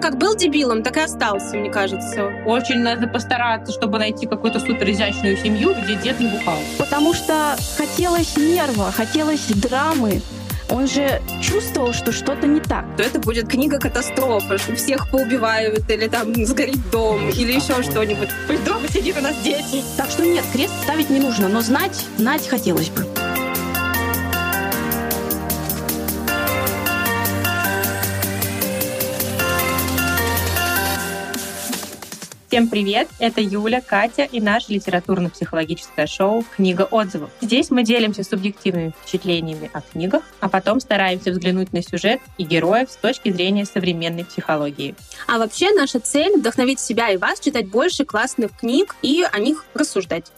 он как был дебилом, так и остался, мне кажется. Очень надо постараться, чтобы найти какую-то супер изящную семью, где дед не бухал. Потому что хотелось нерва, хотелось драмы, он же чувствовал, что что-то не так. То это будет книга катастрофа, что всех поубивают, или там сгорит дом, или еще что-нибудь. Пусть дома сидит у нас дети. Так что нет, крест ставить не нужно, но знать, знать хотелось бы. Всем привет! Это Юля, Катя и наше литературно-психологическое шоу «Книга отзывов». Здесь мы делимся субъективными впечатлениями о книгах, а потом стараемся взглянуть на сюжет и героев с точки зрения современной психологии. А вообще наша цель — вдохновить себя и вас читать больше классных книг и о них рассуждать.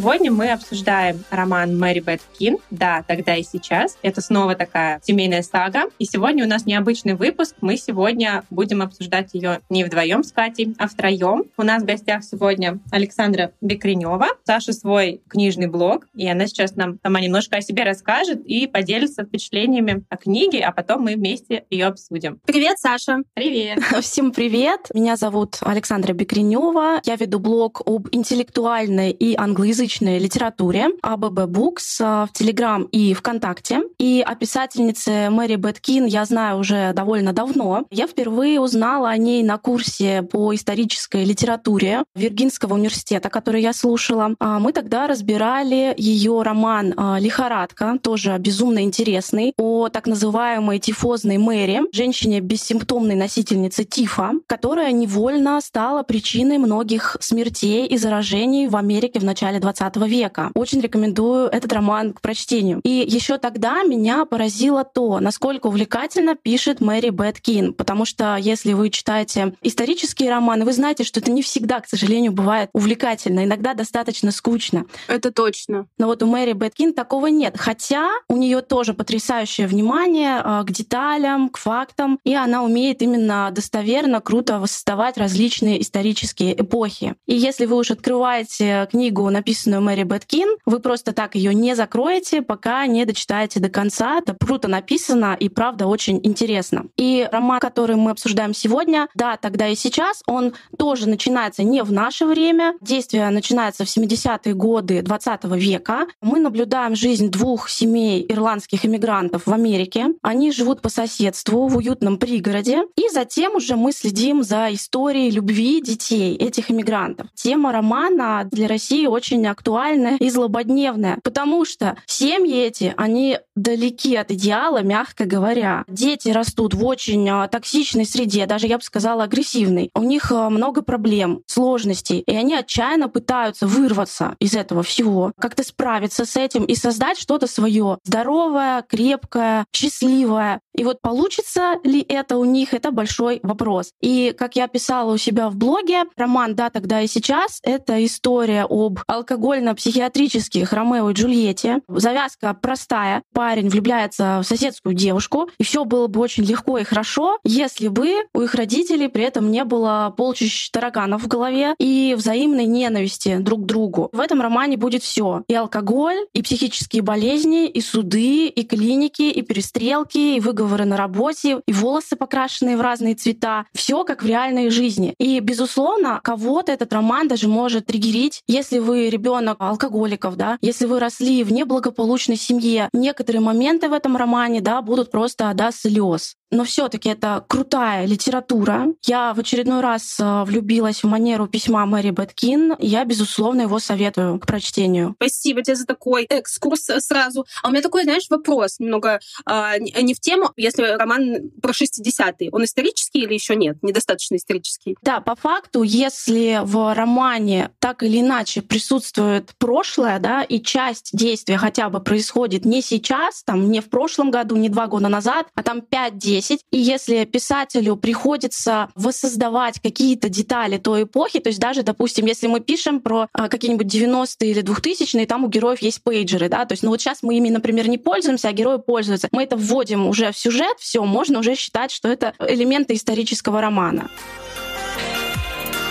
Сегодня мы обсуждаем роман Мэри Бет Кин «Да, тогда и сейчас». Это снова такая семейная сага. И сегодня у нас необычный выпуск. Мы сегодня будем обсуждать ее не вдвоем с Катей, а втроем. У нас в гостях сегодня Александра Бекренева. Саша свой книжный блог, и она сейчас нам сама немножко о себе расскажет и поделится впечатлениями о книге, а потом мы вместе ее обсудим. Привет, Саша! Привет! Всем привет! Меня зовут Александра Бекренева. Я веду блог об интеллектуальной и англоязычной русскоязычной литературе АББ Букс в Телеграм и ВКонтакте. И о писательнице Мэри Бэткин я знаю уже довольно давно. Я впервые узнала о ней на курсе по исторической литературе Виргинского университета, который я слушала. А мы тогда разбирали ее роман а, «Лихорадка», тоже безумно интересный, о так называемой тифозной Мэри, женщине бессимптомной носительнице тифа, которая невольно стала причиной многих смертей и заражений в Америке в начале 20 20 века. Очень рекомендую этот роман к прочтению. И еще тогда меня поразило то, насколько увлекательно пишет Мэри Бэткин, потому что если вы читаете исторические романы, вы знаете, что это не всегда, к сожалению, бывает увлекательно, иногда достаточно скучно. Это точно. Но вот у Мэри Бэткин такого нет, хотя у нее тоже потрясающее внимание а, к деталям, к фактам, и она умеет именно достоверно, круто воссоздавать различные исторические эпохи. И если вы уж открываете книгу, написанную написанную Мэри Бэткин, вы просто так ее не закроете, пока не дочитаете до конца. Это круто написано и правда очень интересно. И роман, который мы обсуждаем сегодня, да, тогда и сейчас, он тоже начинается не в наше время. Действие начинается в 70-е годы 20 века. Мы наблюдаем жизнь двух семей ирландских иммигрантов в Америке. Они живут по соседству в уютном пригороде. И затем уже мы следим за историей любви детей этих иммигрантов. Тема романа для России очень актуальная и злободневная, потому что семьи эти, они далеки от идеала, мягко говоря. Дети растут в очень а, токсичной среде, даже я бы сказала агрессивной. У них а, много проблем, сложностей, и они отчаянно пытаются вырваться из этого всего, как-то справиться с этим и создать что-то свое здоровое, крепкое, счастливое. И вот получится ли это у них, это большой вопрос. И как я писала у себя в блоге, роман «Да, тогда и сейчас» — это история об алкоголе алкогольно-психиатрических Ромео и Джульетте. Завязка простая. Парень влюбляется в соседскую девушку, и все было бы очень легко и хорошо, если бы у их родителей при этом не было полчищ тараганов в голове и взаимной ненависти друг к другу. В этом романе будет все: И алкоголь, и психические болезни, и суды, и клиники, и перестрелки, и выговоры на работе, и волосы, покрашенные в разные цвета. Все как в реальной жизни. И, безусловно, кого-то этот роман даже может триггерить, если вы ребенок ребенок алкоголиков, да, если вы росли в неблагополучной семье, некоторые моменты в этом романе, да, будут просто до слез но все-таки это крутая литература. Я в очередной раз э, влюбилась в манеру письма Мэри Бэткин. Я, безусловно, его советую к прочтению. Спасибо тебе за такой экскурс сразу. А у меня такой, знаешь, вопрос немного э, не в тему, если роман про 60-е. Он исторический или еще нет? Недостаточно исторический? Да, по факту, если в романе так или иначе присутствует прошлое, да, и часть действия хотя бы происходит не сейчас, там, не в прошлом году, не два года назад, а там 5-10 10. И если писателю приходится воссоздавать какие-то детали той эпохи, то есть даже, допустим, если мы пишем про а, какие-нибудь 90-е или 2000-е, там у героев есть пейджеры, да, то есть, ну вот сейчас мы ими, например, не пользуемся, а герои пользуются. Мы это вводим уже в сюжет, все, можно уже считать, что это элементы исторического романа.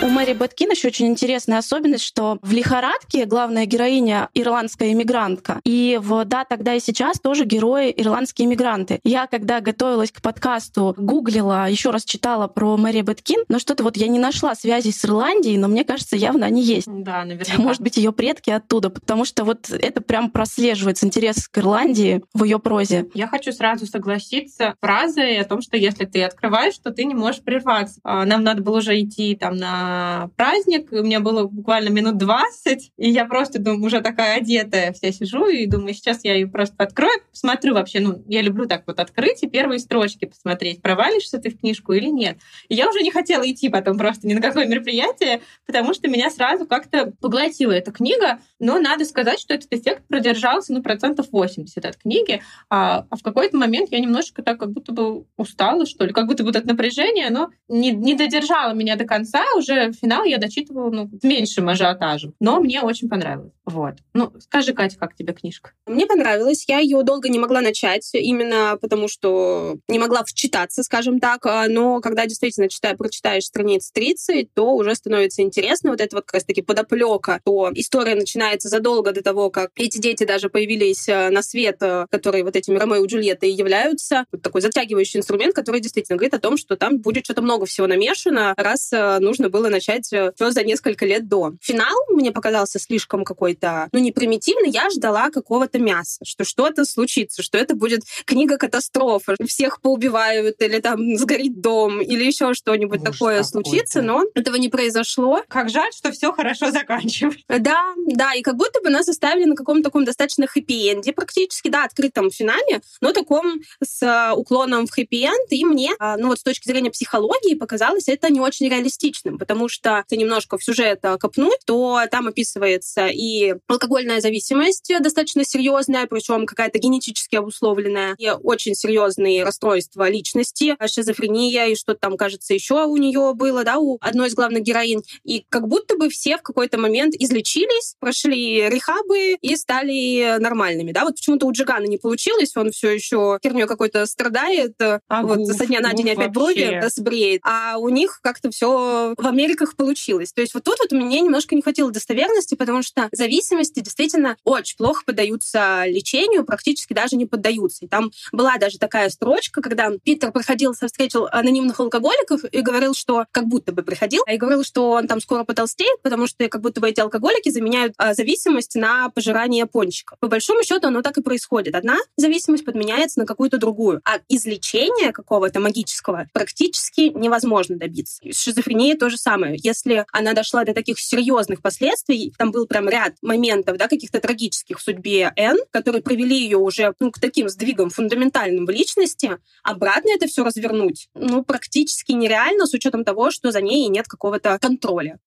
У Мэри Бэткин еще очень интересная особенность, что в «Лихорадке» главная героиня — ирландская иммигрантка. И в «Да, тогда и сейчас» тоже герои ирландские иммигранты. Я, когда готовилась к подкасту, гуглила, еще раз читала про Мэри Бэткин, но что-то вот я не нашла связи с Ирландией, но мне кажется, явно они есть. Да, наверное. Может быть, ее предки оттуда, потому что вот это прям прослеживается интерес к Ирландии в ее прозе. Я хочу сразу согласиться фразой о том, что если ты открываешь, то ты не можешь прерваться. А, нам надо было уже идти там на праздник, у меня было буквально минут 20, и я просто думаю, уже такая одетая вся сижу, и думаю, сейчас я ее просто открою, посмотрю вообще, ну, я люблю так вот открыть и первые строчки посмотреть, провалишься ты в книжку или нет. И я уже не хотела идти потом просто ни на какое мероприятие, потому что меня сразу как-то поглотила эта книга, но надо сказать, что этот эффект продержался, ну, процентов 80 от книги, а, а в какой-то момент я немножко так как будто бы устала, что ли, как будто бы это напряжение, оно не, не додержало меня до конца, уже финал я дочитывала ну, меньшим ажиотажем. Но мне очень понравилось. Вот. Ну, скажи, Катя, как тебе книжка? Мне понравилось. Я ее долго не могла начать, именно потому что не могла вчитаться, скажем так. А, но когда действительно читаю, прочитаешь страниц 30, то уже становится интересно. Вот это вот как раз-таки подоплека, то история начинается задолго до того, как эти дети даже появились э, на свет, э, которые вот этими Ромео и Джульеттой являются. Вот такой затягивающий инструмент, который действительно говорит о том, что там будет что-то много всего намешано, раз э, нужно было начать все за несколько лет до. Финал мне показался слишком какой-то, ну, не примитивный. Я ждала какого-то мяса, что что-то случится, что это будет книга-катастрофа, всех поубивают, или там сгорит дом, или еще что-нибудь такое случится, но этого не произошло. Как жаль, что все хорошо заканчивается. Да, да, и как будто бы нас оставили на каком-то таком достаточно хэппи-энде, практически, да, открытом финале, но таком с а, уклоном в хэппи-энд, и мне, а, ну вот с точки зрения психологии, показалось это не очень реалистичным, потому что если немножко в сюжет э, копнуть, то там описывается и алкогольная зависимость достаточно серьезная, причем какая-то генетически обусловленная, и очень серьезные расстройства личности, шизофрения и что-то там, кажется, еще у нее было, да, у одной из главных героинь. И как будто бы все в какой-то момент излечились, прошли рехабы и стали нормальными, да. Вот почему-то у Джигана не получилось, он все еще херню какой-то страдает, а вот гуф, со дня на день опять брови сбреет, а у них как-то все в Америках получилось. То есть вот тут вот мне немножко не хватило достоверности, потому что зависимости действительно очень плохо поддаются лечению, практически даже не поддаются. И там была даже такая строчка, когда Питер проходил, встретил анонимных алкоголиков и говорил, что как будто бы приходил, и говорил, что он там скоро потолстеет, потому что как будто бы эти алкоголики заменяют а, зависимость на пожирание пончиков. По большому счету оно так и происходит. Одна зависимость подменяется на какую-то другую. А излечения какого-то магического практически невозможно добиться. Шизофрения то же самое. Если она дошла до таких серьезных последствий, там был прям ряд моментов, да, каких-то трагических в судьбе Н, которые привели ее уже ну, к таким сдвигам фундаментальным в личности, обратно это все развернуть, ну, практически нереально с учетом того, что за ней нет какого-то контроля.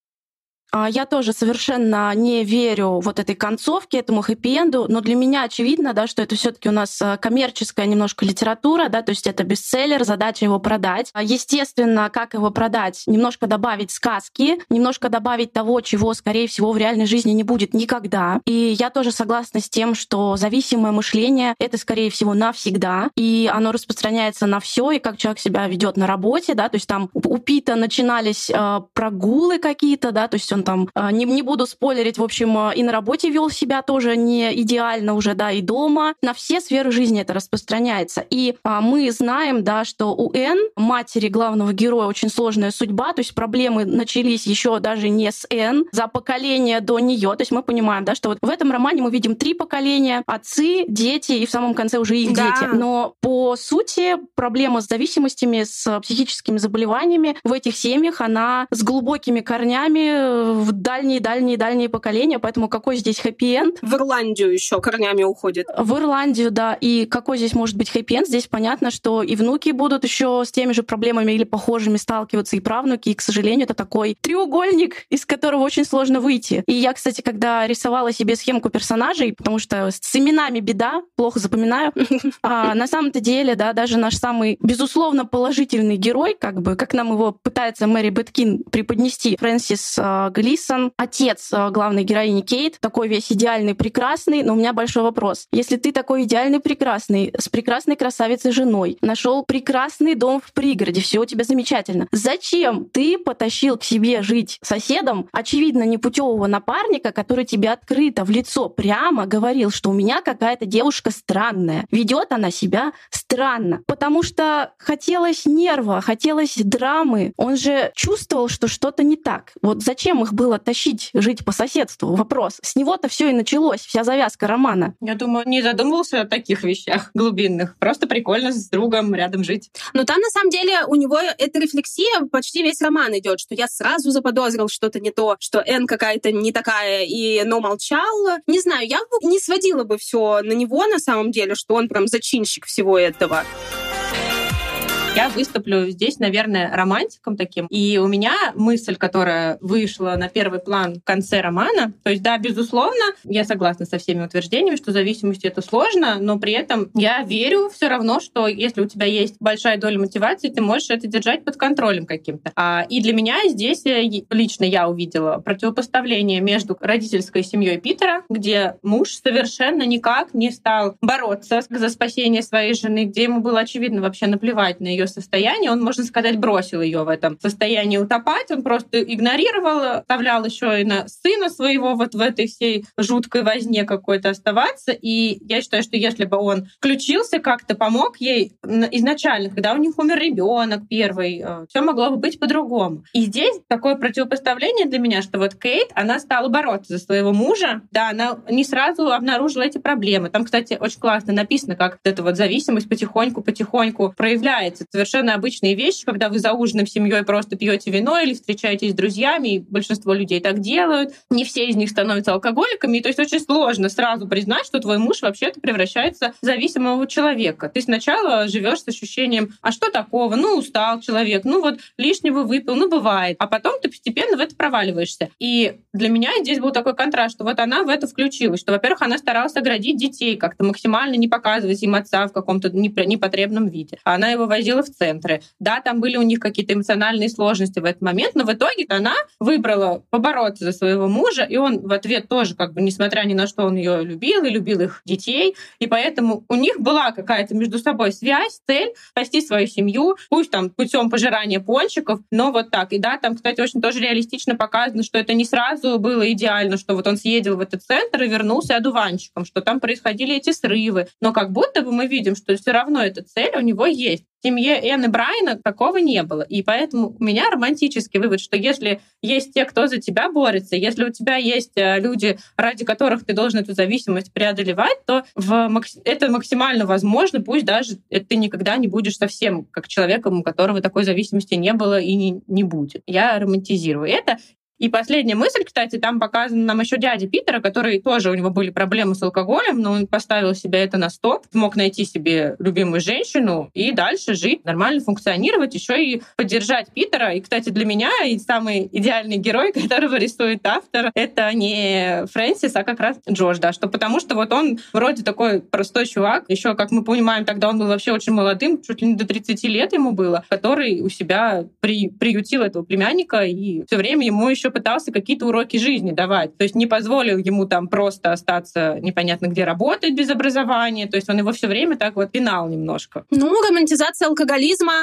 А, я тоже совершенно не верю вот этой концовке, этому хэппи-энду, но для меня очевидно, да, что это все таки у нас э, коммерческая немножко литература, да, то есть это бестселлер, задача его продать. А, естественно, как его продать? Немножко добавить сказки, немножко добавить того, чего, скорее всего, в реальной жизни не будет никогда. И я тоже согласна с тем, что зависимое мышление — это, скорее всего, навсегда, и оно распространяется на все, и как человек себя ведет на работе, да, то есть там у Пита начинались э, прогулы какие-то, да, то есть он там, а, не, не буду спойлерить, в общем, а, и на работе вел себя тоже не идеально уже, да, и дома. На все сферы жизни это распространяется. И а, мы знаем, да, что у Н, матери главного героя, очень сложная судьба, то есть проблемы начались еще даже не с Н, за поколение до нее. То есть мы понимаем, да, что вот в этом романе мы видим три поколения, отцы, дети и в самом конце уже их да. дети. Но по сути проблема с зависимостями, с психическими заболеваниями в этих семьях, она с глубокими корнями в дальние-дальние-дальние поколения, поэтому какой здесь хэппи-энд? В Ирландию еще корнями уходит. В Ирландию, да. И какой здесь может быть хэппи-энд? Здесь понятно, что и внуки будут еще с теми же проблемами или похожими сталкиваться, и правнуки, и, к сожалению, это такой треугольник, из которого очень сложно выйти. И я, кстати, когда рисовала себе схемку персонажей, потому что с именами беда, плохо запоминаю, а на самом-то деле, да, даже наш самый, безусловно, положительный герой, как бы, как нам его пытается Мэри Бэткин преподнести, Фрэнсис а, Глисон, отец э, главной героини Кейт, такой весь идеальный, прекрасный, но у меня большой вопрос. Если ты такой идеальный, прекрасный, с прекрасной красавицей женой, нашел прекрасный дом в пригороде, все у тебя замечательно, зачем ты потащил к себе жить соседом, очевидно, непутевого напарника, который тебе открыто в лицо прямо говорил, что у меня какая-то девушка странная, ведет она себя странно, потому что хотелось нерва, хотелось драмы. Он же чувствовал, что что-то не так. Вот зачем их было тащить жить по соседству? Вопрос. С него-то все и началось, вся завязка романа. Я думаю, не задумывался о таких вещах глубинных. Просто прикольно с другом рядом жить. Но там, на самом деле, у него эта рефлексия почти весь роман идет, что я сразу заподозрил что-то не то, что Н какая-то не такая, и но молчал. Не знаю, я не сводила бы все на него на самом деле, что он прям зачинщик всего этого. Я выступлю здесь, наверное, романтиком таким. И у меня мысль, которая вышла на первый план в конце романа, то есть, да, безусловно, я согласна со всеми утверждениями, что зависимость это сложно, но при этом я верю все равно, что если у тебя есть большая доля мотивации, ты можешь это держать под контролем каким-то. А, и для меня здесь э, лично я увидела противопоставление между родительской семьей Питера, где муж совершенно никак не стал бороться за спасение своей жены, где ему было очевидно вообще наплевать на ее ее состояние. Он, можно сказать, бросил ее в этом состоянии утопать. Он просто игнорировал, оставлял еще и на сына своего вот в этой всей жуткой возне какой-то оставаться. И я считаю, что если бы он включился как-то, помог ей изначально, когда у них умер ребенок первый, э, все могло бы быть по-другому. И здесь такое противопоставление для меня, что вот Кейт, она стала бороться за своего мужа. Да, она не сразу обнаружила эти проблемы. Там, кстати, очень классно написано, как эта вот зависимость потихоньку-потихоньку проявляется совершенно обычные вещи, когда вы за ужином семьей просто пьете вино или встречаетесь с друзьями, и большинство людей так делают. Не все из них становятся алкоголиками, и то есть очень сложно сразу признать, что твой муж вообще-то превращается в зависимого человека. Ты сначала живешь с ощущением, а что такого? Ну, устал человек, ну вот лишнего выпил, ну бывает. А потом ты постепенно в это проваливаешься. И для меня здесь был такой контраст, что вот она в это включилась, что, во-первых, она старалась оградить детей, как-то максимально не показывать им отца в каком-то непотребном виде. Она его возила в центры. Да, там были у них какие-то эмоциональные сложности в этот момент, но в итоге она выбрала побороться за своего мужа, и он в ответ тоже, как бы, несмотря ни на что, он ее любил и любил их детей, и поэтому у них была какая-то между собой связь, цель спасти свою семью, пусть там путем пожирания пончиков, но вот так. И да, там, кстати, очень тоже реалистично показано, что это не сразу было идеально, что вот он съездил в этот центр и вернулся одуванчиком, что там происходили эти срывы. Но как будто бы мы видим, что все равно эта цель у него есть семье Энны Брайана такого не было. И поэтому у меня романтический вывод, что если есть те, кто за тебя борется, если у тебя есть э, люди, ради которых ты должен эту зависимость преодолевать, то в макс... это максимально возможно, пусть даже ты никогда не будешь совсем как человеком, у которого такой зависимости не было и не, не будет. Я романтизирую это. И последняя мысль, кстати, там показан нам еще дядя Питера, который тоже у него были проблемы с алкоголем, но он поставил себя это на стоп, смог найти себе любимую женщину и дальше жить, нормально функционировать, еще и поддержать Питера. И, кстати, для меня и самый идеальный герой, которого рисует автор, это не Фрэнсис, а как раз Джордж, да, что потому что вот он вроде такой простой чувак, еще, как мы понимаем, тогда он был вообще очень молодым, чуть ли не до 30 лет ему было, который у себя при, приютил этого племянника и все время ему еще пытался какие-то уроки жизни давать. То есть не позволил ему там просто остаться непонятно где работать без образования. То есть он его все время так вот пинал немножко. Ну, романтизация алкоголизма,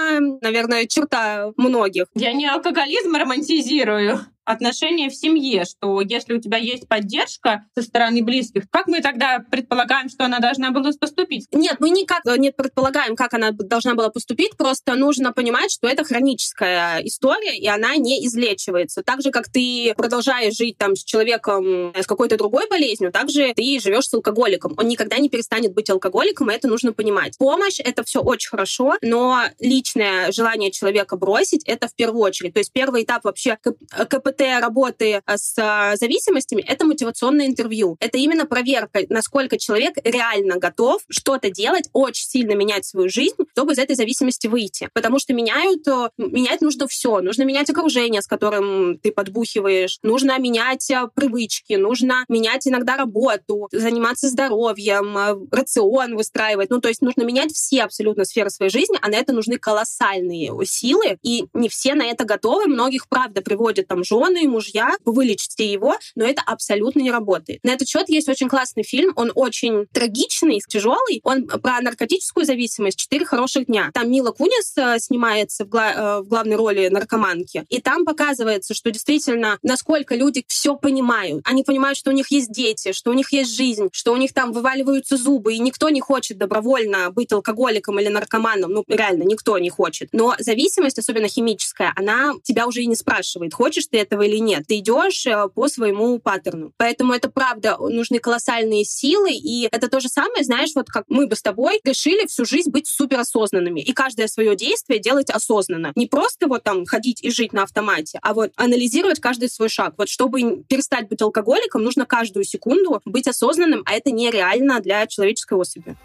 наверное, черта многих. Я не алкоголизм романтизирую отношения в семье, что если у тебя есть поддержка со стороны близких, как мы тогда предполагаем, что она должна была поступить? Нет, мы никак не предполагаем, как она должна была поступить, просто нужно понимать, что это хроническая история, и она не излечивается. Так же, как ты продолжаешь жить там с человеком с какой-то другой болезнью, так же ты живешь с алкоголиком. Он никогда не перестанет быть алкоголиком, и это нужно понимать. Помощь — это все очень хорошо, но личное желание человека бросить — это в первую очередь. То есть первый этап вообще КПТ КПТ работы э, с э, зависимостями — это мотивационное интервью. Это именно проверка, насколько человек реально готов что-то делать, очень сильно менять свою жизнь, чтобы из этой зависимости выйти. Потому что меняют, э, менять нужно все. Нужно менять окружение, с которым ты подбухиваешь. Нужно менять привычки. Нужно менять иногда работу, заниматься здоровьем, рацион выстраивать. Ну, то есть нужно менять все абсолютно сферы своей жизни, а на это нужны колоссальные силы. И не все на это готовы. Многих, правда, приводят там жены жены, мужья, вылечите его, но это абсолютно не работает. На этот счет есть очень классный фильм, он очень трагичный, тяжелый, он про наркотическую зависимость «Четыре хороших дня». Там Мила Кунис э, снимается в, гла- э, в главной роли наркоманки, и там показывается, что действительно, насколько люди все понимают. Они понимают, что у них есть дети, что у них есть жизнь, что у них там вываливаются зубы, и никто не хочет добровольно быть алкоголиком или наркоманом. Ну, реально, никто не хочет. Но зависимость, особенно химическая, она тебя уже и не спрашивает, хочешь ты этого или нет. Ты идешь э, по своему паттерну. Поэтому это правда, нужны колоссальные силы, и это то же самое, знаешь, вот как мы бы с тобой решили всю жизнь быть суперосознанными, и каждое свое действие делать осознанно. Не просто вот там ходить и жить на автомате, а вот анализировать каждый свой шаг. Вот чтобы перестать быть алкоголиком, нужно каждую секунду быть осознанным, а это нереально для человеческой особи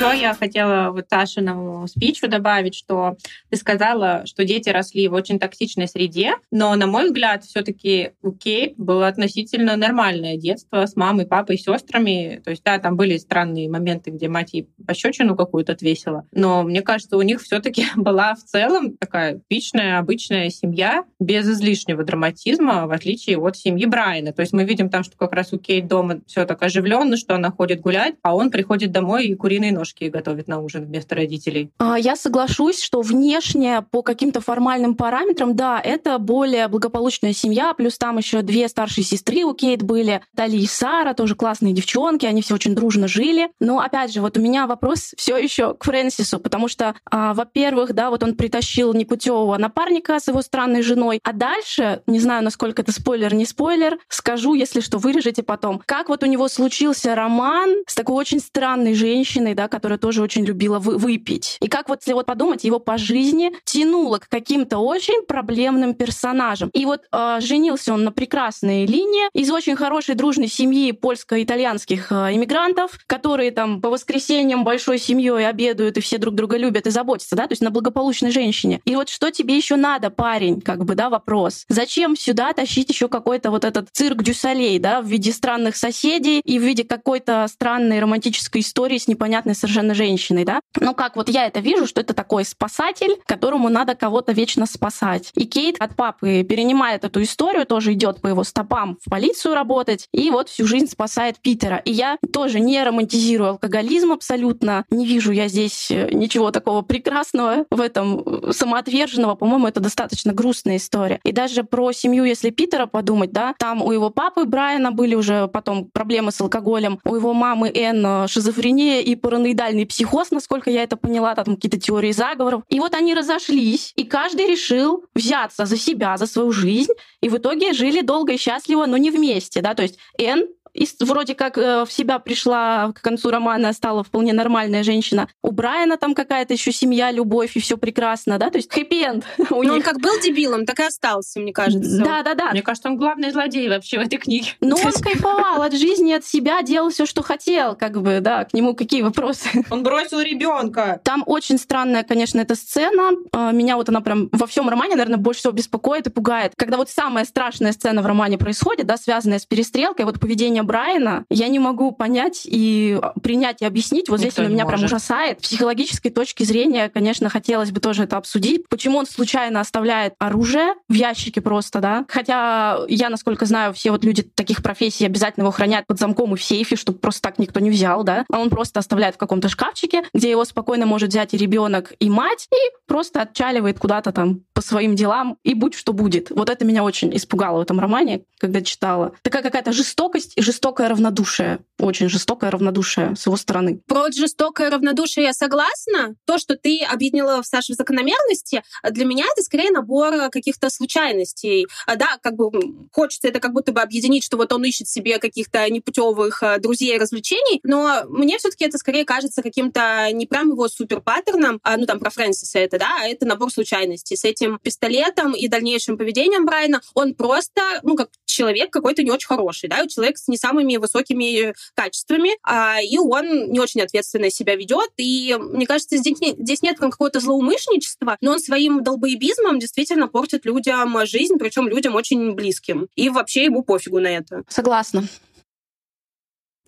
еще я хотела вот Ташиному спичу добавить, что ты сказала, что дети росли в очень токсичной среде, но, на мой взгляд, все таки у Кейт было относительно нормальное детство с мамой, папой, сестрами. То есть, да, там были странные моменты, где мать ей пощечину какую-то отвесила, но мне кажется, у них все таки была в целом такая типичная, обычная семья, без излишнего драматизма, в отличие от семьи Брайана. То есть мы видим там, что как раз у Кейт дома все так оживленно, что она ходит гулять, а он приходит домой и куриный нож бабушки готовит на ужин вместо родителей? А, я соглашусь, что внешне по каким-то формальным параметрам, да, это более благополучная семья, плюс там еще две старшие сестры у Кейт были, Тали и Сара, тоже классные девчонки, они все очень дружно жили. Но опять же, вот у меня вопрос все еще к Фрэнсису, потому что, а, во-первых, да, вот он притащил непутевого напарника с его странной женой, а дальше, не знаю, насколько это спойлер, не спойлер, скажу, если что, вырежете потом, как вот у него случился роман с такой очень странной женщиной, да, которая тоже очень любила вы выпить. И как вот, если вот подумать, его по жизни тянуло к каким-то очень проблемным персонажам. И вот э, женился он на прекрасной линии из очень хорошей дружной семьи польско-итальянских э, иммигрантов, которые там по воскресеньям большой семьей обедают и все друг друга любят и заботятся, да, то есть на благополучной женщине. И вот что тебе еще надо, парень, как бы, да, вопрос. Зачем сюда тащить еще какой-то вот этот цирк дюсалей, да, в виде странных соседей и в виде какой-то странной романтической истории с непонятной совершенно женщиной, да. Ну как вот я это вижу, что это такой спасатель, которому надо кого-то вечно спасать. И Кейт от папы перенимает эту историю, тоже идет по его стопам в полицию работать, и вот всю жизнь спасает Питера. И я тоже не романтизирую алкоголизм абсолютно, не вижу я здесь э, ничего такого прекрасного в этом э, самоотверженного. По-моему, это достаточно грустная история. И даже про семью, если Питера подумать, да, там у его папы Брайана были уже потом проблемы с алкоголем, у его мамы Энн э, шизофрения и параноидальность параноидальный психоз, насколько я это поняла, там какие-то теории заговоров. И вот они разошлись, и каждый решил взяться за себя, за свою жизнь, и в итоге жили долго и счастливо, но не вместе, да, то есть Н и вроде как э, в себя пришла к концу романа, стала вполне нормальная женщина. У Брайана там какая-то еще семья, любовь, и все прекрасно, да? То есть хэппи-энд у них. он как был дебилом, так и остался, мне кажется. Да, да, да. Мне кажется, он главный злодей вообще в этой книге. Но он кайфовал от жизни, от себя, делал все, что хотел, как бы, да, к нему какие вопросы. Он бросил ребенка. Там очень странная, конечно, эта сцена. А, меня вот она прям во всем романе, наверное, больше всего беспокоит и пугает. Когда вот самая страшная сцена в романе происходит, да, связанная с перестрелкой, вот поведение поведение Брайана я не могу понять и принять и объяснить. Вот Никто здесь он меня может. прям ужасает. С психологической точки зрения, конечно, хотелось бы тоже это обсудить. Почему он случайно оставляет оружие в ящике просто, да? Хотя я, насколько знаю, все вот люди таких профессий обязательно его хранят под замком и в сейфе, чтобы просто так никто не взял, да? А он просто оставляет в каком-то шкафчике, где его спокойно может взять и ребенок, и мать, и просто отчаливает куда-то там по своим делам, и будь что будет. Вот это меня очень испугало в этом романе, когда читала. Такая какая-то жестокость и жестокое равнодушие. Очень жестокое равнодушие с его стороны. Про жестокое равнодушие я согласна. То, что ты объединила в Саше в закономерности, для меня это скорее набор каких-то случайностей. А, да, как бы хочется это как будто бы объединить, что вот он ищет себе каких-то непутевых э, друзей и развлечений, но мне все-таки это скорее кажется каким-то не прям его супер паттерном, а, ну там про Фрэнсиса это, да, а это набор случайностей. С этим пистолетом и дальнейшим поведением Брайана он просто, ну, как человек какой-то не очень хороший, да, человек с не самыми высокими качествами, а, и он не очень ответственно себя ведет. И мне кажется, здесь, здесь нет какого-то злоумышленничества, но он своим долбоебизмом действительно портит людям жизнь, причем людям очень близким. И вообще ему пофигу на это. Согласна.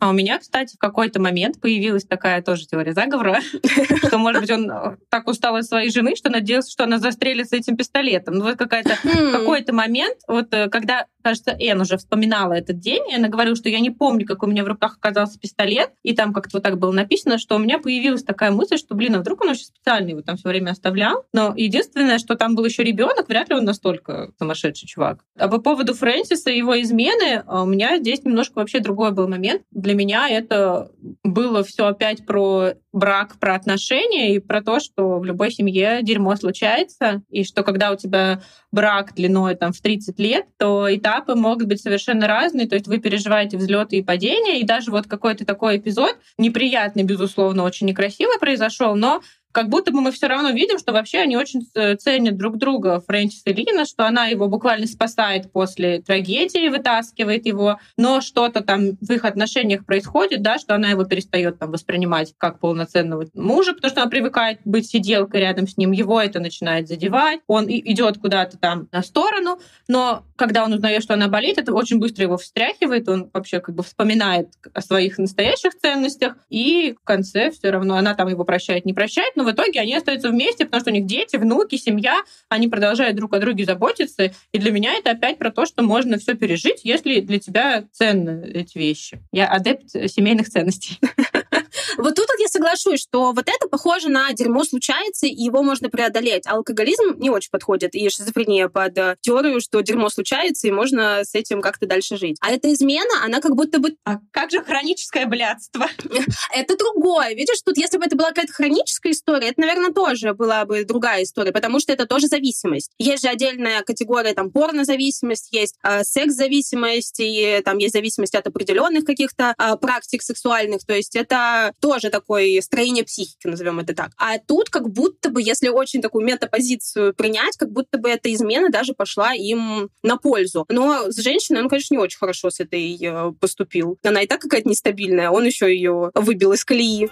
А у меня, кстати, в какой-то момент появилась такая тоже теория заговора, что, может быть, он э, так устал от своей жены, что надеялся, что она застрелится этим пистолетом. Ну, вот какая-то хм. какой-то момент, вот э, когда, кажется, Эн уже вспоминала этот день, и она говорила, что я не помню, как у меня в руках оказался пистолет, и там как-то вот так было написано, что у меня появилась такая мысль, что, блин, а вдруг он очень специально его там все время оставлял. Но единственное, что там был еще ребенок, вряд ли он настолько сумасшедший чувак. А по поводу Фрэнсиса и его измены, а у меня здесь немножко вообще другой был момент. Для меня это было все опять про брак, про отношения и про то, что в любой семье дерьмо случается, и что когда у тебя брак длиной там в 30 лет, то этапы могут быть совершенно разные, то есть вы переживаете взлеты и падения, и даже вот какой-то такой эпизод, неприятный, безусловно, очень некрасивый произошел, но как будто бы мы все равно видим, что вообще они очень э, ценят друг друга, Фрэнсис и Лина, что она его буквально спасает после трагедии, вытаскивает его, но что-то там в их отношениях происходит, да, что она его перестает там воспринимать как полноценного мужа, потому что она привыкает быть сиделкой рядом с ним, его это начинает задевать, он идет куда-то там на сторону, но когда он узнает, что она болеет, это очень быстро его встряхивает, он вообще как бы вспоминает о своих настоящих ценностях, и в конце все равно она там его прощает, не прощает, но в итоге они остаются вместе, потому что у них дети, внуки, семья, они продолжают друг о друге заботиться. И для меня это опять про то, что можно все пережить, если для тебя ценны эти вещи. Я адепт семейных ценностей. Вот тут вот я соглашусь, что вот это похоже на дерьмо случается, и его можно преодолеть. Алкоголизм не очень подходит, и шизофрения под э, теорию, что дерьмо случается, и можно с этим как-то дальше жить. А эта измена, она как будто бы... А как же хроническое блядство? Это другое. Видишь, тут если бы это была какая-то хроническая история, это, наверное, тоже была бы другая история, потому что это тоже зависимость. Есть же отдельная категория, там, порнозависимость, есть э, секс-зависимость, и там есть зависимость от определенных каких-то э, практик сексуальных. То есть это тоже такое строение психики, назовем это так. А тут как будто бы, если очень такую метапозицию принять, как будто бы эта измена даже пошла им на пользу. Но с женщиной он, конечно, не очень хорошо с этой э, поступил. Она и так какая-то нестабильная, он еще ее выбил из колеи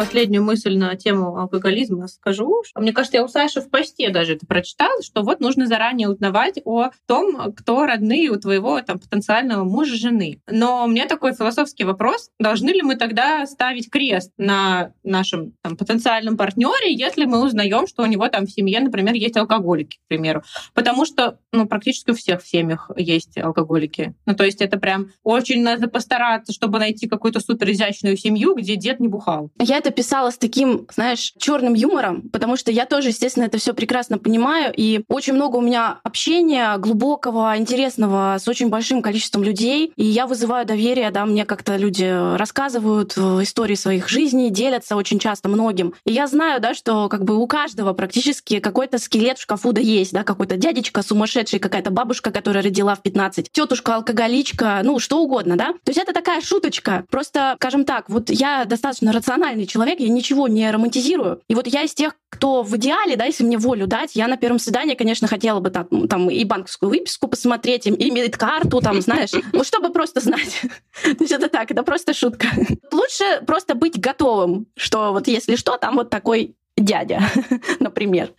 последнюю мысль на тему алкоголизма скажу. Мне кажется, я у Саши в посте даже это прочитала, что вот нужно заранее узнавать о том, кто родные у твоего там, потенциального мужа, жены. Но у меня такой философский вопрос. Должны ли мы тогда ставить крест на нашем там, потенциальном партнере, если мы узнаем, что у него там в семье, например, есть алкоголики, к примеру? Потому что ну, практически у всех в семьях есть алкоголики. Ну, то есть это прям очень надо постараться, чтобы найти какую-то супер изящную семью, где дед не бухал. Я это писала с таким, знаешь, черным юмором, потому что я тоже, естественно, это все прекрасно понимаю, и очень много у меня общения глубокого, интересного с очень большим количеством людей, и я вызываю доверие, да, мне как-то люди рассказывают истории своих жизней, делятся очень часто многим. И я знаю, да, что как бы у каждого практически какой-то скелет в шкафу да есть, да, какой-то дядечка сумасшедший, какая-то бабушка, которая родила в 15, тетушка алкоголичка, ну, что угодно, да. То есть это такая шуточка. Просто, скажем так, вот я достаточно рациональный человек, человек, я ничего не романтизирую. И вот я из тех, кто в идеале, да, если мне волю дать, я на первом свидании, конечно, хотела бы там, там и банковскую выписку посмотреть, и медкарту, там, знаешь, ну, чтобы просто знать. То есть это так, это просто шутка. Лучше просто быть готовым, что вот если что, там вот такой дядя, например.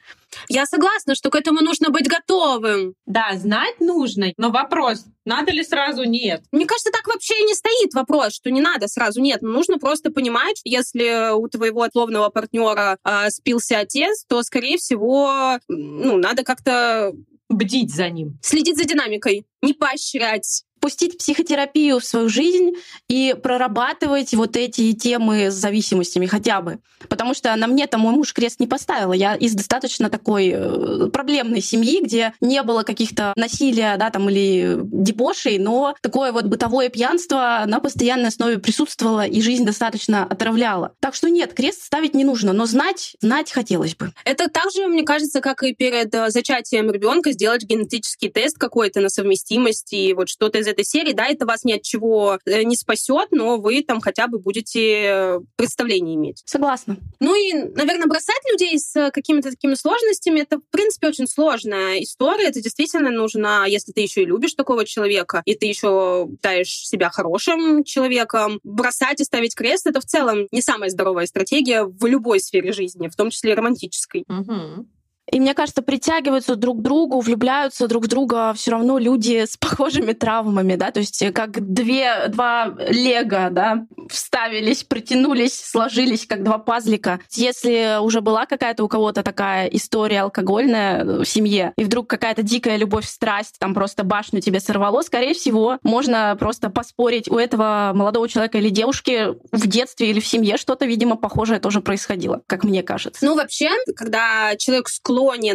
Я согласна, что к этому нужно быть готовым. Да, знать нужно, но вопрос, надо ли сразу нет? Мне кажется, так вообще и не стоит вопрос, что не надо сразу нет. Нужно просто понимать, если у твоего условного партнера э, спился отец, то, скорее всего, ну, надо как-то бдить за ним. Следить за динамикой, не поощрять пустить психотерапию в свою жизнь и прорабатывать вот эти темы с зависимостями хотя бы. Потому что на мне там мой муж крест не поставил. Я из достаточно такой э, проблемной семьи, где не было каких-то насилия, да, там, или дебошей, но такое вот бытовое пьянство на постоянной основе присутствовало, и жизнь достаточно отравляла. Так что нет, крест ставить не нужно, но знать, знать хотелось бы. Это также, мне кажется, как и перед э, зачатием ребенка сделать генетический тест какой-то на совместимость и вот что-то из этой серии, да, это вас ни от чего э, не спасет, но вы там хотя бы будете э, представление иметь. Согласна. Ну и, наверное, бросать людей с какими-то такими сложностями, это, в принципе, очень сложная история. Это действительно нужно, если ты еще и любишь такого человека, и ты еще считаешь себя хорошим человеком, бросать и ставить крест, это в целом не самая здоровая стратегия в любой сфере жизни, в том числе и романтической. Угу. И мне кажется, притягиваются друг к другу, влюбляются друг в друга все равно люди с похожими травмами, да, то есть как две, два лего, да, вставились, притянулись, сложились, как два пазлика. Если уже была какая-то у кого-то такая история алкогольная в семье, и вдруг какая-то дикая любовь, страсть, там просто башню тебе сорвало, скорее всего, можно просто поспорить у этого молодого человека или девушки в детстве или в семье что-то, видимо, похожее тоже происходило, как мне кажется. Ну, вообще, когда человек склонен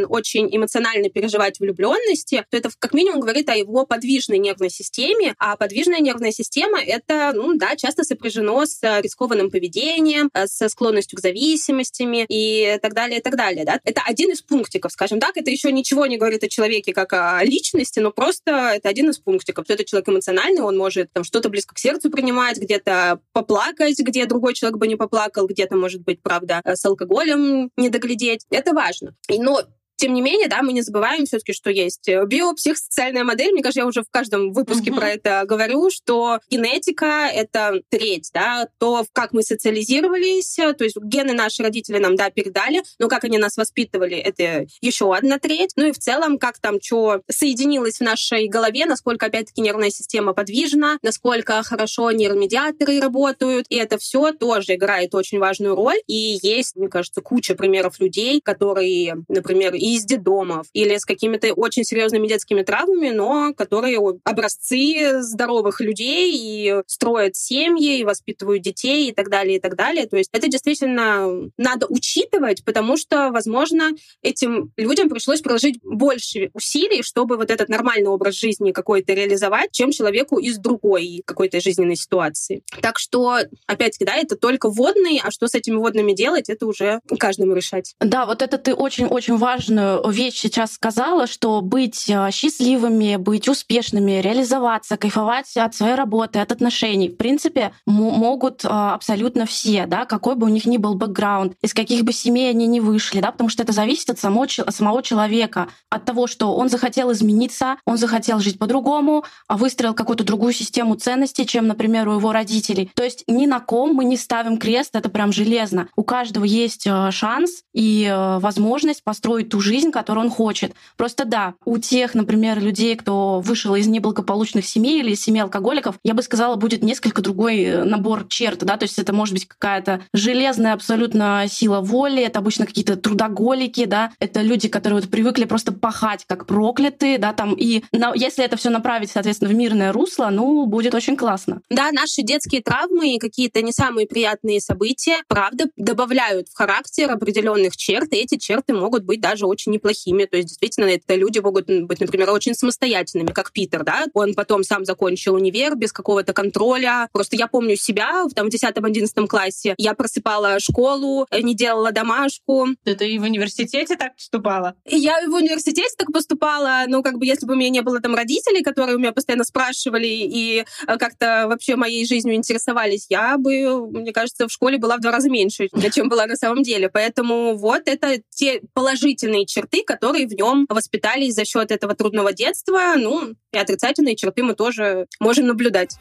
очень эмоционально переживать влюбленности, то это как минимум говорит о его подвижной нервной системе, а подвижная нервная система — это, ну да, часто сопряжено с рискованным поведением, со склонностью к зависимостями и так далее, и так далее. Да? Это один из пунктиков, скажем так. Это еще ничего не говорит о человеке как о личности, но просто это один из пунктиков. Что это человек эмоциональный, он может там что-то близко к сердцу принимать, где-то поплакать, где другой человек бы не поплакал, где-то, может быть, правда, с алкоголем не доглядеть. Это важно. Но тем не менее, да, мы не забываем все-таки, что есть э, биопсихосоциальная модель. Мне кажется, я уже в каждом выпуске uh-huh. про это говорю, что генетика — это треть, да, то, как мы социализировались, то есть гены наши родители нам, да, передали, но как они нас воспитывали, это еще одна треть. Ну и в целом, как там что соединилось в нашей голове, насколько, опять-таки, нервная система подвижна, насколько хорошо нейромедиаторы работают, и это все тоже играет очень важную роль. И есть, мне кажется, куча примеров людей, которые, например, из детдомов или с какими-то очень серьезными детскими травмами, но которые образцы здоровых людей и строят семьи, и воспитывают детей и так далее, и так далее. То есть это действительно надо учитывать, потому что, возможно, этим людям пришлось приложить больше усилий, чтобы вот этот нормальный образ жизни какой-то реализовать, чем человеку из другой какой-то жизненной ситуации. Так что, опять-таки, да, это только водные, а что с этими водными делать, это уже каждому решать. Да, вот это ты очень-очень важно важную вещь сейчас сказала, что быть э, счастливыми, быть успешными, реализоваться, кайфовать от своей работы, от отношений, в принципе, могут э, абсолютно все, да, какой бы у них ни был бэкграунд, из каких бы семей они ни вышли, да, потому что это зависит от самого, самого человека, от того, что он захотел измениться, он захотел жить по-другому, а выстроил какую-то другую систему ценностей, чем, например, у его родителей. То есть ни на ком мы не ставим крест, это прям железно. У каждого есть э, шанс и возможность построить ту жизнь, которую он хочет. Просто да, у тех, например, людей, кто вышел из неблагополучных семей или из семей алкоголиков, я бы сказала, будет несколько другой э, набор черт, да, то есть это может быть какая-то железная абсолютно сила воли, это обычно какие-то трудоголики, да, это люди, которые вот привыкли просто пахать как проклятые, да, там, и на, если это все направить, соответственно, в мирное русло, ну, будет очень классно. Да, наши детские травмы и какие-то не самые приятные события, правда, добавляют в характер определенных черт, и эти черты могут быть даже очень очень неплохими. То есть, действительно, это люди могут быть, например, очень самостоятельными, как Питер, да. Он потом сам закончил универ без какого-то контроля. Просто я помню себя в там, 10-11 классе. Я просыпала школу, не делала домашку. Это и в университете так поступала? Я в университете так поступала. Ну, как бы, если бы у меня не было там родителей, которые у меня постоянно спрашивали и э, как-то вообще моей жизнью интересовались, я бы, мне кажется, в школе была в два раза меньше, чем была на самом деле. Поэтому вот это те положительные черты, которые в нем воспитались за счет этого трудного детства. Ну, и отрицательные черты мы тоже можем наблюдать.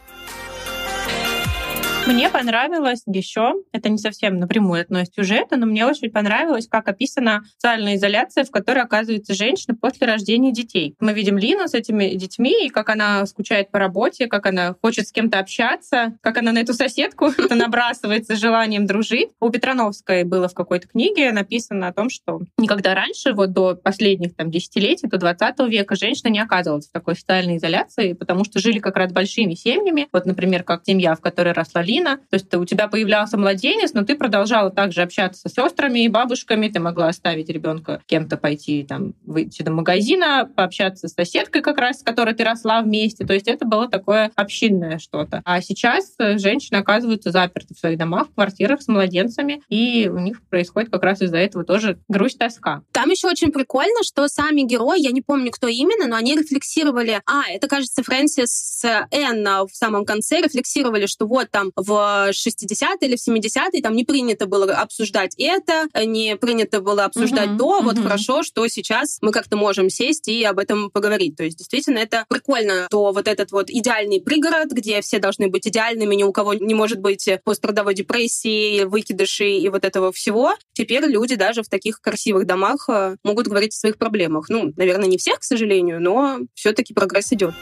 Мне понравилось еще, это не совсем напрямую относится к сюжету, но мне очень понравилось, как описана социальная изоляция, в которой оказывается женщина после рождения детей. Мы видим Лину с этими детьми, и как она скучает по работе, как она хочет с кем-то общаться, как она на эту соседку набрасывается желанием дружить. У Петрановской было в какой-то книге написано о том, что никогда раньше, вот до последних там десятилетий, до 20 века, женщина не оказывалась в такой социальной изоляции, потому что жили как раз большими семьями. Вот, например, как семья, в которой росла Лина, Лина. То есть у тебя появлялся младенец, но ты продолжала также общаться с сестрами и бабушками, ты могла оставить ребенка кем-то пойти там выйти до магазина, пообщаться с соседкой как раз, с которой ты росла вместе. То есть это было такое общинное что-то. А сейчас э, женщины оказываются заперты в своих домах, в квартирах с младенцами, и у них происходит как раз из-за этого тоже грусть, тоска. Там еще очень прикольно, что сами герои, я не помню, кто именно, но они рефлексировали, а, это, кажется, Фрэнсис Энн в самом конце рефлексировали, что вот там в 60-е или в 70-е там не принято было обсуждать это, не принято было обсуждать то. Вот mm-hmm. хорошо, что сейчас мы как-то можем сесть и об этом поговорить. То есть действительно это прикольно, то вот этот вот идеальный пригород, где все должны быть идеальными, ни у кого не может быть пострадовой депрессии, выкидышей и вот этого всего. Теперь люди даже в таких красивых домах э, могут говорить о своих проблемах. Ну, наверное, не всех, к сожалению, но все-таки прогресс идет.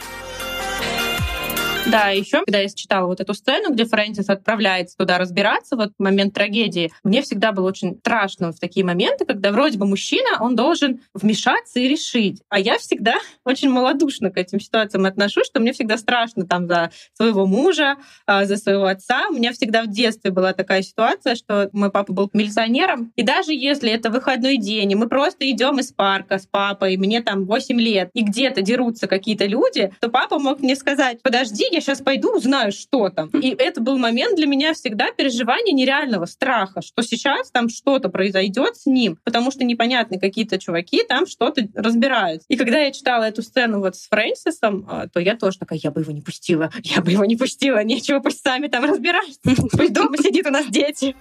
Да, еще, когда я читала вот эту сцену, где Фрэнсис отправляется туда разбираться, вот момент трагедии, мне всегда было очень страшно в такие моменты, когда вроде бы мужчина, он должен вмешаться и решить. А я всегда очень малодушно к этим ситуациям отношусь, что мне всегда страшно там за своего мужа, а, за своего отца. У меня всегда в детстве была такая ситуация, что мой папа был милиционером, и даже если это выходной день, и мы просто идем из парка с папой, мне там 8 лет, и где-то дерутся какие-то люди, то папа мог мне сказать, подожди, я сейчас пойду, узнаю, что там. И это был момент для меня всегда переживания нереального страха, что сейчас там что-то произойдет с ним, потому что непонятны какие-то чуваки там что-то разбирают. И когда я читала эту сцену вот с Фрэнсисом, а, то я тоже такая, я бы его не пустила, я бы его не пустила, нечего, пусть сами там разбираются. Пусть дома сидит у нас дети.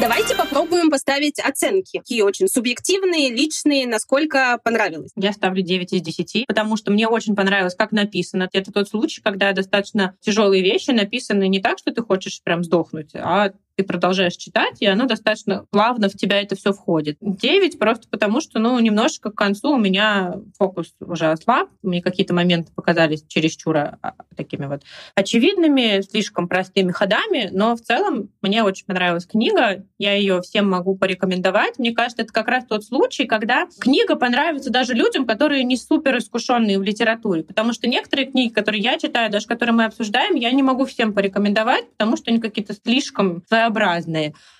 Давайте попробуем поставить оценки. Какие очень субъективные, личные, насколько понравилось. Я ставлю 9 из 10, потому что мне очень понравилось, как написано. Это тот случай, когда достаточно тяжелые вещи написаны не так, что ты хочешь прям сдохнуть, а ты продолжаешь читать, и оно достаточно плавно в тебя это все входит. Девять просто потому, что, ну, немножечко к концу у меня фокус уже ослаб, мне какие-то моменты показались чересчур а, такими вот очевидными, слишком простыми ходами, но в целом мне очень понравилась книга, я ее всем могу порекомендовать. Мне кажется, это как раз тот случай, когда книга понравится даже людям, которые не супер искушенные в литературе, потому что некоторые книги, которые я читаю, даже которые мы обсуждаем, я не могу всем порекомендовать, потому что они какие-то слишком.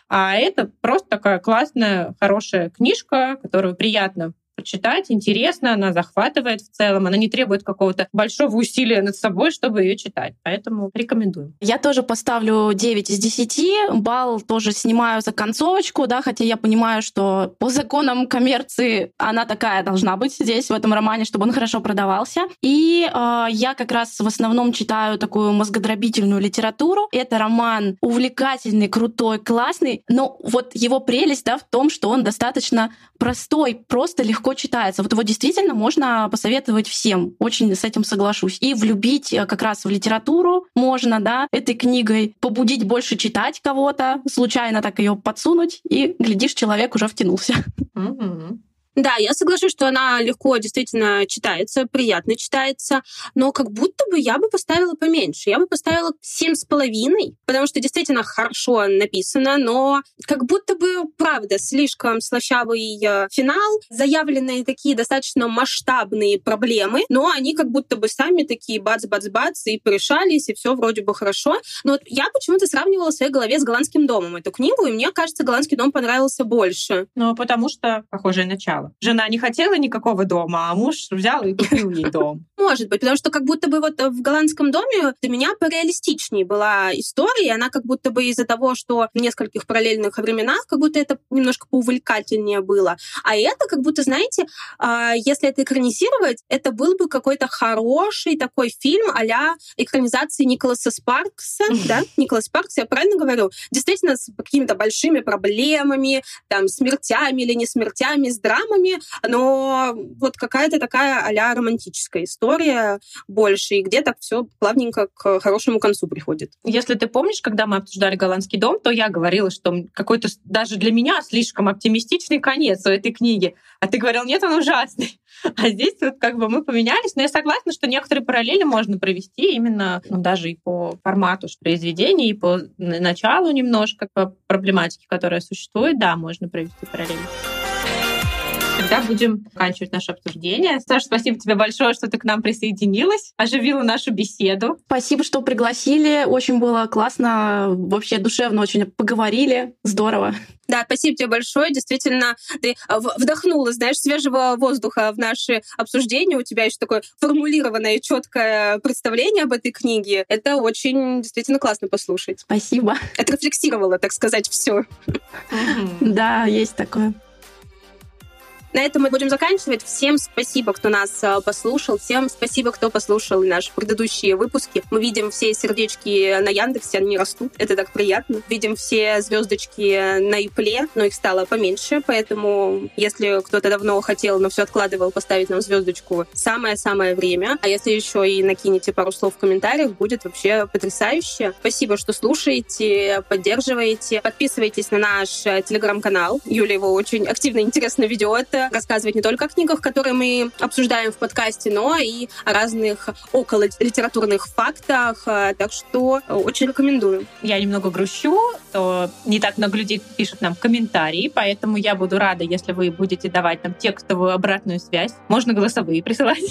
А это просто такая классная, хорошая книжка, которую приятно почитать, интересно, она захватывает в целом, она не требует какого-то большого усилия над собой, чтобы ее читать. Поэтому рекомендую. Я тоже поставлю 9 из 10. Балл тоже снимаю за концовочку, да, хотя я понимаю, что по законам коммерции она такая должна быть здесь, в этом романе, чтобы он хорошо продавался. И э, я как раз в основном читаю такую мозгодробительную литературу. Это роман увлекательный, крутой, классный, но вот его прелесть да, в том, что он достаточно простой, просто легко легко читается. Вот его действительно можно посоветовать всем. Очень с этим соглашусь. И влюбить э, как раз в литературу можно, да, этой книгой, побудить больше читать кого-то, случайно так ее подсунуть, и, глядишь, человек уже втянулся. Mm-hmm. Да, я соглашусь, что она легко действительно читается, приятно читается, но как будто бы я бы поставила поменьше. Я бы поставила семь с половиной, потому что действительно хорошо написано, но как будто бы, правда, слишком слащавый э, финал, заявленные такие достаточно масштабные проблемы, но они как будто бы сами такие бац-бац-бац и порешались, и все вроде бы хорошо. Но вот я почему-то сравнивала в своей голове с «Голландским домом» эту книгу, и мне кажется, «Голландский дом» понравился больше. Ну, потому что похожее начало. Жена не хотела никакого дома, а муж взял и купил ей дом. Может быть, потому что как будто бы вот в голландском доме для меня пореалистичнее была история, и она как будто бы из-за того, что в нескольких параллельных временах, как будто это немножко поувлекательнее было. А это как будто, знаете, а, если это экранизировать, это был бы какой-то хороший такой фильм а экранизации Николаса Спаркса, да? Николас Спаркс, я правильно говорю? Действительно, с какими-то большими проблемами, там, смертями или не смертями, с драмами, но вот какая-то такая а романтическая история больше, и где так все плавненько к хорошему концу приходит. Если ты помнишь, когда мы обсуждали «Голландский дом», то я говорила, что какой-то даже для меня слишком оптимистичный конец у этой книги. А ты говорил, нет, он ужасный. А здесь вот как бы мы поменялись, но я согласна, что некоторые параллели можно провести именно ну, даже и по формату произведения, и по началу немножко, по проблематике, которая существует, да, можно провести параллели. Тогда будем заканчивать наше обсуждение. Саша, спасибо тебе большое, что ты к нам присоединилась, оживила нашу беседу. Спасибо, что пригласили. Очень было классно. Вообще душевно очень поговорили. Здорово. Да, спасибо тебе большое. Действительно, ты вдохнула, знаешь, свежего воздуха в наши обсуждения. У тебя еще такое формулированное, четкое представление об этой книге. Это очень действительно классно послушать. Спасибо. Отрефлексировала, так сказать, все. Да, есть такое. На этом мы будем заканчивать. Всем спасибо, кто нас э, послушал. Всем спасибо, кто послушал наши предыдущие выпуски. Мы видим все сердечки на Яндексе, они растут. Это так приятно. Видим все звездочки на Ипле, но их стало поменьше, поэтому если кто-то давно хотел, но все откладывал поставить нам звездочку, самое-самое время. А если еще и накинете пару слов в комментариях, будет вообще потрясающе. Спасибо, что слушаете, поддерживаете. Подписывайтесь на наш э, телеграм-канал. Юля его очень активно и интересно ведет. Рассказывает не только о книгах, которые мы обсуждаем в подкасте, но и о разных около литературных фактах. Так что очень рекомендую. Я немного грущу, то не так много людей пишут нам комментарии, поэтому я буду рада, если вы будете давать нам текстовую обратную связь. Можно голосовые присылать.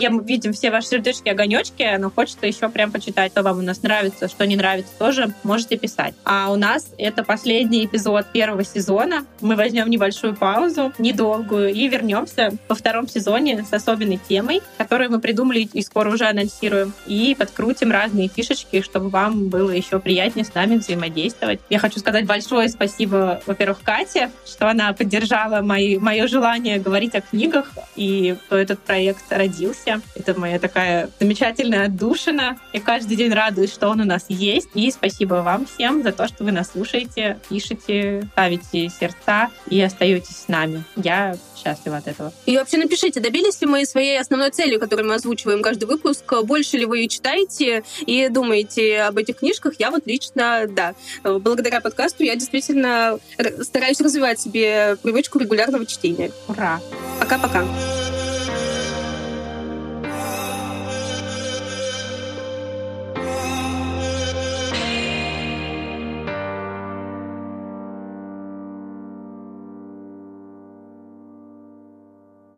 Я видим все ваши сердечки, огонечки, но хочется еще прям почитать, что вам у нас нравится, что не нравится, тоже можете писать. А у нас это последний эпизод первого сезона. Мы возьмем небольшую паузу, недолгую, и вернемся во втором сезоне с особенной темой, которую мы придумали и скоро уже анонсируем. И подкрутим разные фишечки, чтобы вам было еще приятнее с нами взаимодействовать. Я хочу сказать большое спасибо, во-первых, Кате, что она поддержала мои, мое желание говорить о книгах, и что этот проект родился. Это моя такая замечательная отдушина. Я каждый день радуюсь, что он у нас есть. И спасибо вам всем за то, что вы нас слушаете, пишете, ставите сердца и остаетесь с нами. Я счастлива от этого. И вообще напишите, добились ли мы своей основной целью, которую мы озвучиваем каждый выпуск? Больше ли вы читаете и думаете об этих книжках? Я вот лично, да. Благодаря подкасту я действительно стараюсь развивать себе привычку регулярного чтения. Ура! Пока-пока.